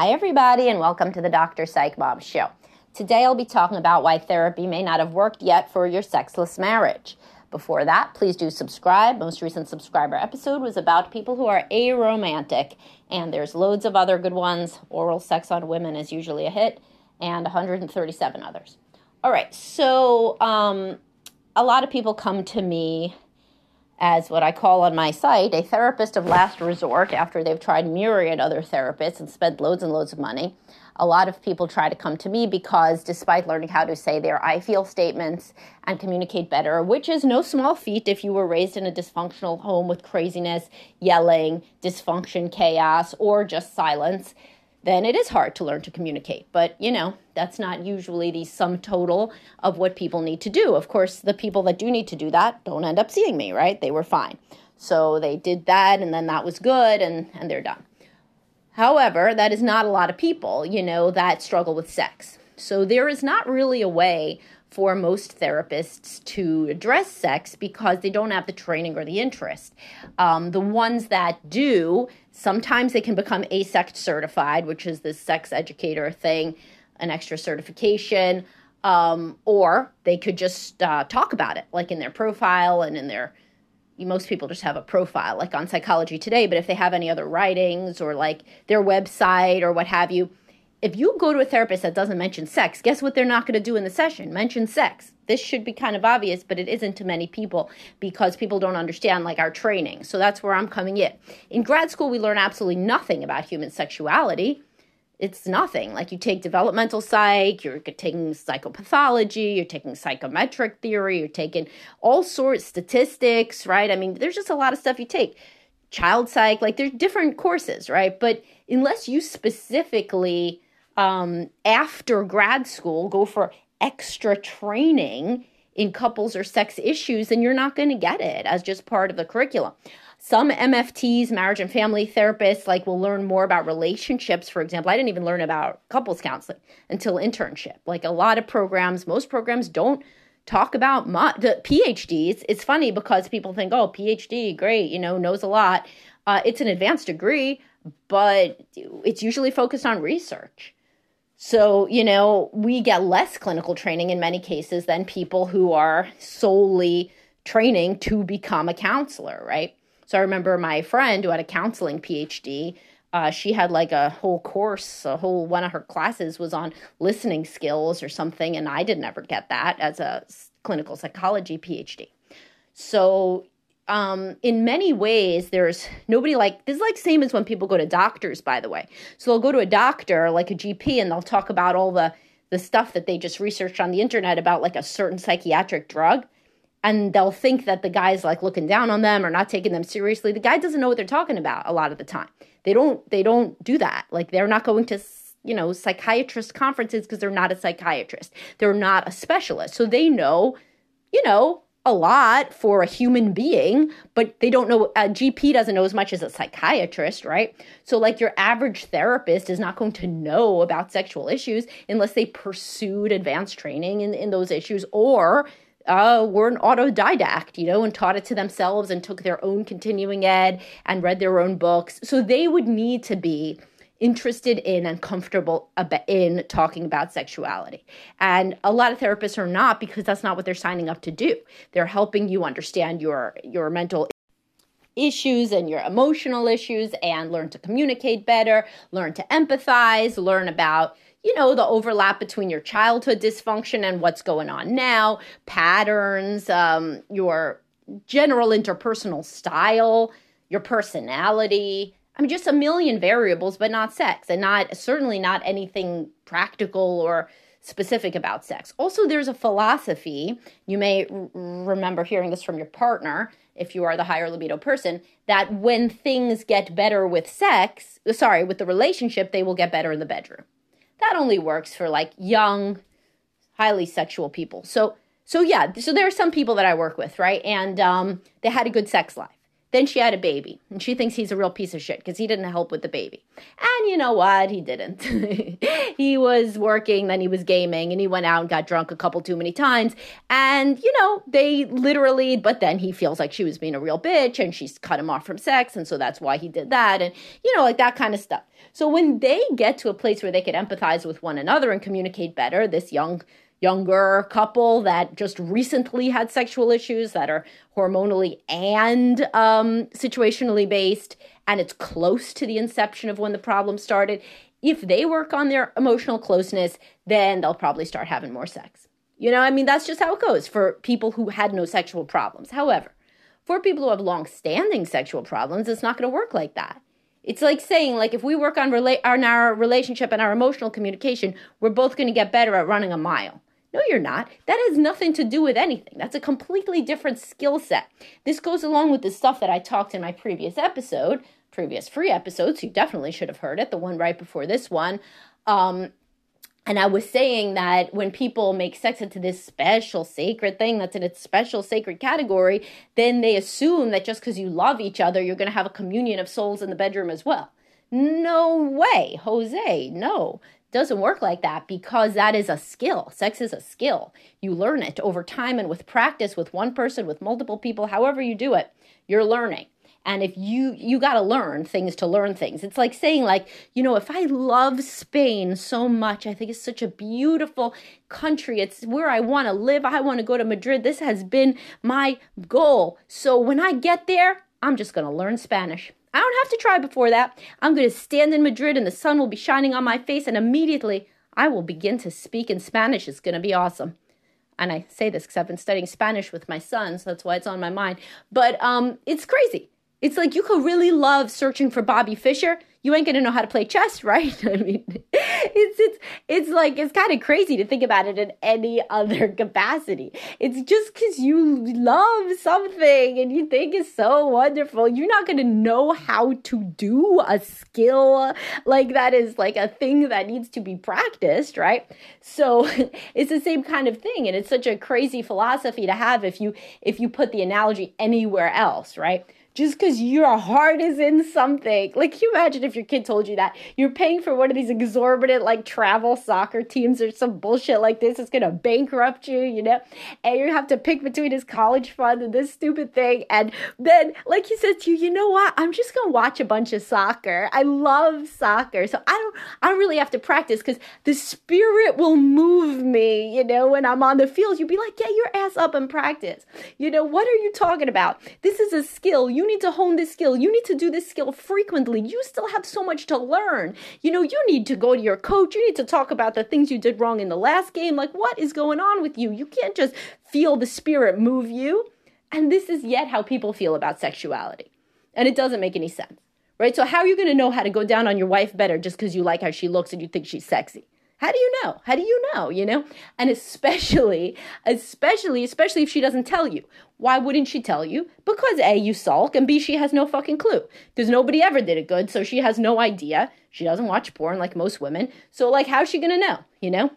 Hi, everybody, and welcome to the Dr. Psych Mom Show. Today I'll be talking about why therapy may not have worked yet for your sexless marriage. Before that, please do subscribe. Most recent subscriber episode was about people who are aromantic, and there's loads of other good ones. Oral sex on women is usually a hit, and 137 others. All right, so um, a lot of people come to me as what I call on my site a therapist of last resort after they've tried myriad other therapists and spent loads and loads of money. A lot of people try to come to me because, despite learning how to say their I feel statements and communicate better, which is no small feat if you were raised in a dysfunctional home with craziness, yelling, dysfunction, chaos, or just silence, then it is hard to learn to communicate. But, you know, that's not usually the sum total of what people need to do. Of course, the people that do need to do that don't end up seeing me, right? They were fine. So they did that and then that was good and, and they're done. However, that is not a lot of people, you know, that struggle with sex. So there is not really a way for most therapists to address sex because they don't have the training or the interest. Um, the ones that do, sometimes they can become AASECT certified, which is this sex educator thing, an extra certification, um, or they could just uh, talk about it, like in their profile and in their. Most people just have a profile, like on Psychology Today, but if they have any other writings or like their website or what have you, if you go to a therapist that doesn't mention sex, guess what they're not going to do in the session? Mention sex. This should be kind of obvious, but it isn't to many people because people don't understand like our training. So that's where I'm coming in. In grad school, we learn absolutely nothing about human sexuality. It's nothing. Like you take developmental psych, you're taking psychopathology, you're taking psychometric theory, you're taking all sorts statistics, right? I mean, there's just a lot of stuff you take. Child psych, like there's different courses, right? But unless you specifically um, after grad school go for extra training in couples or sex issues, then you're not going to get it as just part of the curriculum. Some MFTs, marriage and family therapists, like will learn more about relationships. For example, I didn't even learn about couples counseling until internship. Like a lot of programs, most programs don't talk about the PhDs. It's funny because people think, oh, PhD, great, you know, knows a lot. Uh, it's an advanced degree, but it's usually focused on research. So, you know, we get less clinical training in many cases than people who are solely training to become a counselor, right? So I remember my friend who had a counseling PhD. Uh, she had like a whole course, a whole one of her classes was on listening skills or something, and I didn't ever get that as a clinical psychology PhD. So um, in many ways, there's nobody like this is like same as when people go to doctors, by the way. So they'll go to a doctor, like a GP, and they'll talk about all the the stuff that they just researched on the internet about like a certain psychiatric drug. And they'll think that the guy's like looking down on them or not taking them seriously. The guy doesn't know what they're talking about a lot of the time. They don't they don't do that. Like they're not going to you know psychiatrist conferences because they're not a psychiatrist. They're not a specialist. So they know, you know, a lot for a human being, but they don't know, a GP doesn't know as much as a psychiatrist, right? So, like, your average therapist is not going to know about sexual issues unless they pursued advanced training in, in those issues or uh, were an autodidact, you know, and taught it to themselves and took their own continuing ed and read their own books. So, they would need to be interested in and comfortable in talking about sexuality. And a lot of therapists are not because that's not what they're signing up to do. They're helping you understand your your mental issues and your emotional issues and learn to communicate better, learn to empathize, learn about you know, the overlap between your childhood dysfunction and what's going on now, patterns, um, your general interpersonal style, your personality, I mean, just a million variables, but not sex, and not certainly not anything practical or specific about sex. Also, there's a philosophy, you may r- remember hearing this from your partner if you are the higher libido person, that when things get better with sex, sorry, with the relationship, they will get better in the bedroom. That only works for like young, highly sexual people. So, so yeah, so there are some people that I work with, right? And um, they had a good sex life Then she had a baby, and she thinks he's a real piece of shit because he didn't help with the baby. And you know what? He didn't. he was working, then he was gaming, and he went out and got drunk a couple too many times. And, you know, they literally, but then he feels like she was being a real bitch and she's cut him off from sex. And so that's why he did that. And, you know, like that kind of stuff. So when they get to a place where they could empathize with one another and communicate better, this young younger couple that just recently had sexual issues that are hormonally and um, situationally based, and it's close to the inception of when the problem started. If they work on their emotional closeness, then they'll probably start having more sex. You know, I mean, that's just how it goes for people who had no sexual problems. However, for people who have long standing sexual problems, it's not going to work like that. It's like saying, like, if we work on, rela- on our relationship and our emotional communication, we're both going to get better at running a mile. No, you're not. That has nothing to do with anything. That's a completely different skill set. This goes along with the stuff that I talked in my previous episode, previous free episodes. You definitely should have heard it, the one right before this one. Um, and I was saying that when people make sex into this special sacred thing that's in its special sacred category, then they assume that just because you love each other, you're going to have a communion of souls in the bedroom as well. No way, Jose. No, doesn't work like that because that is a skill. Sex is a skill. You learn it over time and with practice with one person, with multiple people, however you do it, you're learning. And if you you got to learn things to learn things. It's like saying like, you know, if I love Spain so much, I think it's such a beautiful country. It's where I want to live. I want to go to Madrid. This has been my goal. So when I get there, I'm just going to learn Spanish. I don't have to try before that. I'm going to stand in Madrid and the sun will be shining on my face, and immediately I will begin to speak in Spanish. It's going to be awesome. And I say this because I've been studying Spanish with my son, so that's why it's on my mind. But um, it's crazy. It's like you could really love searching for Bobby Fischer you ain't gonna know how to play chess, right? I mean, it's it's it's like it's kind of crazy to think about it in any other capacity. It's just because you love something and you think it's so wonderful, you're not gonna know how to do a skill like that is like a thing that needs to be practiced, right? So it's the same kind of thing, and it's such a crazy philosophy to have if you if you put the analogy anywhere else, right? Just because your heart is in something. Like, you imagine if your kid told you that you're paying for one of these exorbitant, like, travel soccer teams or some bullshit like this, it's gonna bankrupt you, you know? And you have to pick between his college fund and this stupid thing. And then, like he said to you, you know what? I'm just gonna watch a bunch of soccer. I love soccer. So I don't, I don't really have to practice because the spirit will move me, you know, when I'm on the field. You'd be like, get your ass up and practice. You know, what are you talking about? This is a skill. You need to hone this skill. You need to do this skill frequently. You still have so much to learn. You know, you need to go to your coach. You need to talk about the things you did wrong in the last game. Like, what is going on with you? You can't just feel the spirit move you. And this is yet how people feel about sexuality. And it doesn't make any sense, right? So, how are you going to know how to go down on your wife better just because you like how she looks and you think she's sexy? How do you know? How do you know? You know? And especially, especially, especially if she doesn't tell you. Why wouldn't she tell you? Because A, you sulk, and B, she has no fucking clue. Because nobody ever did it good, so she has no idea. She doesn't watch porn like most women. So, like, how's she gonna know? You know?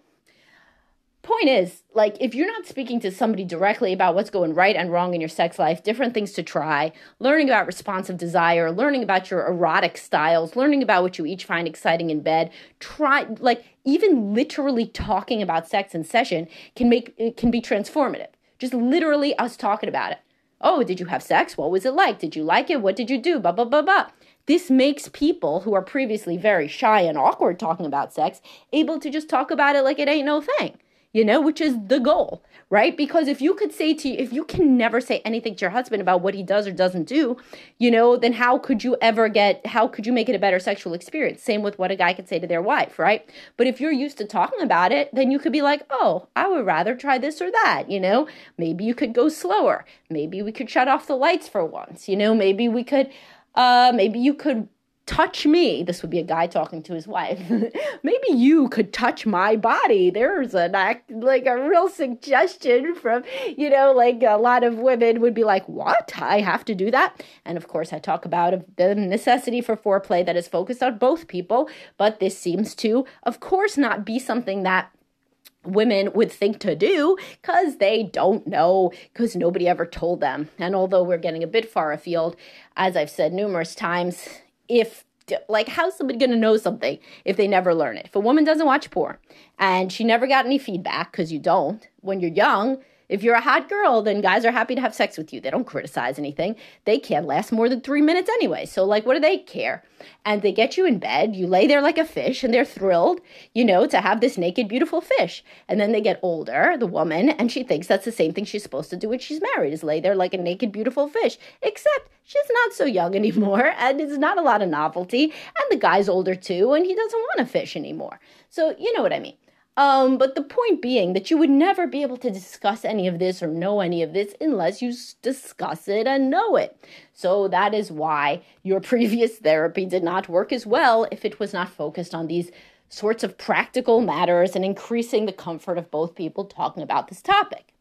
Point is like if you're not speaking to somebody directly about what's going right and wrong in your sex life different things to try. Learning about responsive desire learning about your erotic styles learning about what you each find exciting in bed. Try like even literally talking about sex in session can make it can be transformative. Just literally us talking about it. Oh did you have sex? What was it like? Did you like it? What did you do? Blah blah blah blah this makes people who are previously very shy and awkward talking about sex able to just talk about it like it ain't no thing you know, which is the goal, right? Because if you could say to you, if you can never say anything to your husband about what he does or doesn't do, you know, then how could you ever get, how could you make it a better sexual experience? Same with what a guy could say to their wife, right? But if you're used to talking about it, then you could be like, oh, I would rather try this or that, you know? Maybe you could go slower. Maybe we could shut off the lights for once, you know? Maybe we could, uh, maybe you could touch me. This would be a guy talking to his wife. Maybe you could touch my body. There's an act like a real suggestion from you know like a lot of women would be like what? I have to do that? And of course i talk about the necessity for foreplay that is focused on both people but this seems to of course not be something that women would think to do because they don't know because nobody ever told them. And although we're getting a bit far afield as i've said numerous times if like how's somebody going to know something if they never learn it? If a woman doesn't watch porn and she never got any feedback because you don't when you're young if you're a hot girl, then guys are happy to have sex with you. They don't criticize anything. They can't last more than three minutes anyway. So, like, what do they care? And they get you in bed, you lay there like a fish, and they're thrilled, you know, to have this naked, beautiful fish. And then they get older, the woman, and she thinks that's the same thing she's supposed to do when she's married is lay there like a naked, beautiful fish. Except she's not so young anymore, and it's not a lot of novelty. And the guy's older too, and he doesn't want to fish anymore. So, you know what I mean. Um, but the point being that you would never be able to discuss any of this or know any of this unless you discuss it and know it. So that is why your previous therapy did not work as well if it was not focused on these sorts of practical matters and increasing the comfort of both people talking about this topic.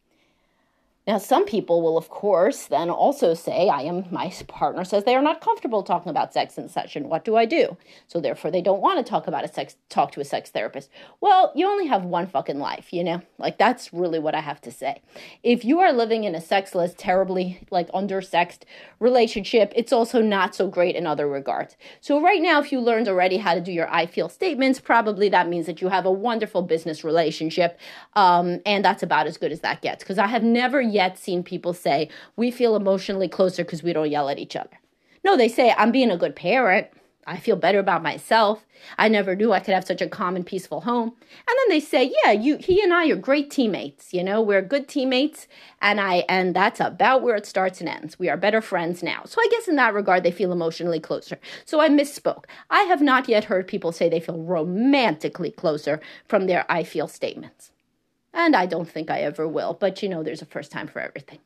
Now, some people will, of course, then also say, I am, my partner says they are not comfortable talking about sex in session. What do I do? So therefore they don't want to talk about a sex, talk to a sex therapist. Well, you only have one fucking life, you know? Like that's really what I have to say. If you are living in a sexless, terribly like undersexed relationship, it's also not so great in other regards. So right now, if you learned already how to do your I feel statements, probably that means that you have a wonderful business relationship. Um, and that's about as good as that gets. Because I have never yet seen people say, we feel emotionally closer because we don't yell at each other. No, they say, I'm being a good parent. I feel better about myself. I never knew I could have such a calm and peaceful home. And then they say, "Yeah, you he and I are great teammates. You know, we're good teammates." And I and that's about where it starts and ends. We are better friends now. So I guess in that regard they feel emotionally closer. So I misspoke. I have not yet heard people say they feel romantically closer from their I feel statements. And I don't think I ever will, but you know, there's a first time for everything.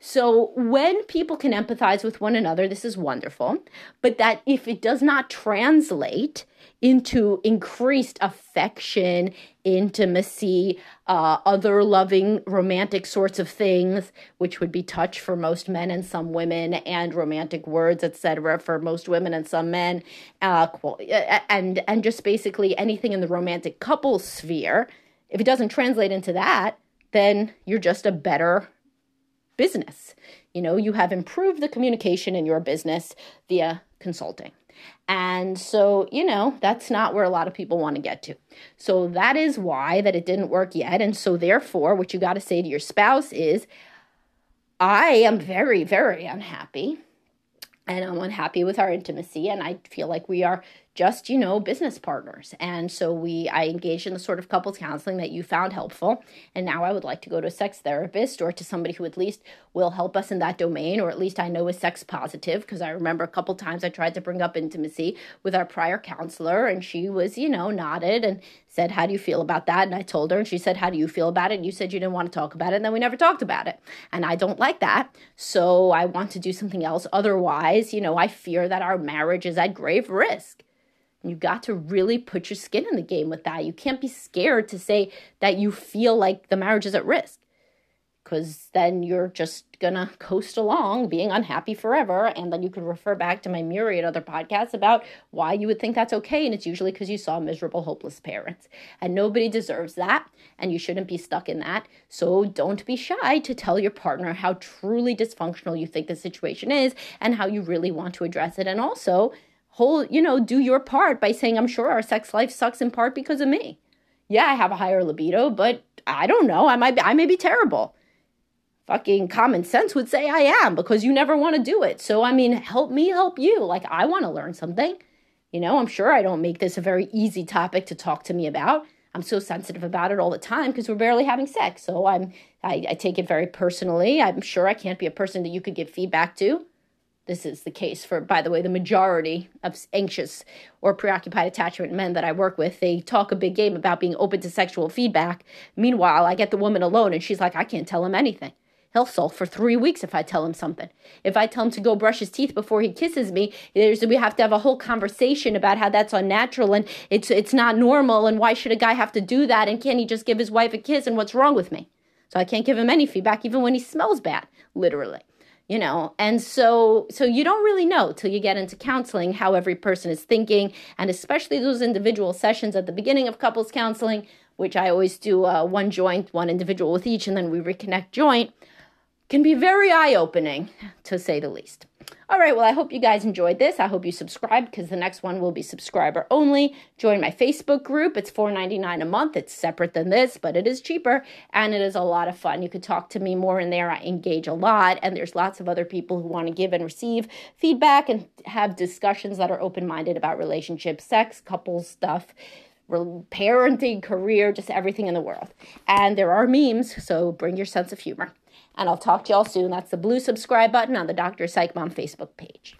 So when people can empathize with one another, this is wonderful. But that if it does not translate into increased affection, intimacy, uh, other loving romantic sorts of things, which would be touch for most men and some women, and romantic words, etc., for most women and some men, uh, and and just basically anything in the romantic couple sphere if it doesn't translate into that, then you're just a better business. You know, you have improved the communication in your business via consulting. And so, you know, that's not where a lot of people want to get to. So that is why that it didn't work yet. And so therefore, what you got to say to your spouse is I am very very unhappy and I'm unhappy with our intimacy and I feel like we are just you know business partners. And so we i engaged in the sort of couples counseling that you found helpful. And now i would like to go to a sex therapist or to somebody who at least will help us in that domain or at least i know is sex positive. Because i remember a couple times i tried to bring up intimacy with our prior counselor and she was you know nodded and said how do you feel about that? And i told her and she said how do you feel about it? And you said you didn't want to talk about it and then we never talked about it. And i don't like that. So i want to do something else. Otherwise you know i fear that our marriage is at grave risk you got to really put your skin in the game with that. You can't be scared to say that you feel like the marriage is at risk because then you're just gonna coast along being unhappy forever. And then you can refer back to my myriad other podcasts about why you would think that's okay. And it's usually because you saw miserable, hopeless parents. And nobody deserves that. And you shouldn't be stuck in that. So don't be shy to tell your partner how truly dysfunctional you think the situation is and how you really want to address it. And also, whole, you know, do your part by saying, I'm sure our sex life sucks in part because of me. Yeah, I have a higher libido, but I don't know. I might be, I may be terrible. Fucking common sense would say I am because you never want to do it. So, I mean, help me help you. Like, I want to learn something. You know, I'm sure I don't make this a very easy topic to talk to me about. I'm so sensitive about it all the time because we're barely having sex. So I'm I, I, take it very personally. I'm sure I can't be a person that you could give feedback to. This is the case for, by the way, the majority of anxious or preoccupied attachment men that I work with. They talk a big game about being open to sexual feedback. Meanwhile, I get the woman alone and she's like, I can't tell him anything. He'll sulk for three weeks if I tell him something. If I tell him to go brush his teeth before he kisses me, we have to have a whole conversation about how that's unnatural and it's it's not normal and why should a guy have to do that and can't he just give his wife a kiss and what's wrong with me? So I can't give him any feedback even when he smells bad, literally you know and so so you don't really know till you get into counseling how every person is thinking and especially those individual sessions at the beginning of couples counseling which I always do uh, one joint, one individual with each, and then we reconnect joint, can be very eye opening, to say the least. All right, well, I hope you guys enjoyed this. I hope you subscribed because the next one will be subscriber only. Join my Facebook group. It's $4.99 a month. It's separate than this, but it is cheaper and it is a lot of fun. You could talk to me more in there. I engage a lot, and there's lots of other people who want to give and receive feedback and have discussions that are open minded about relationships, sex, couples stuff parenting, career, just everything in the world. And there are memes, so bring your sense of humor and I'll talk to y'all soon. That's the blue subscribe button on the Dr. Psych Mom Facebook page.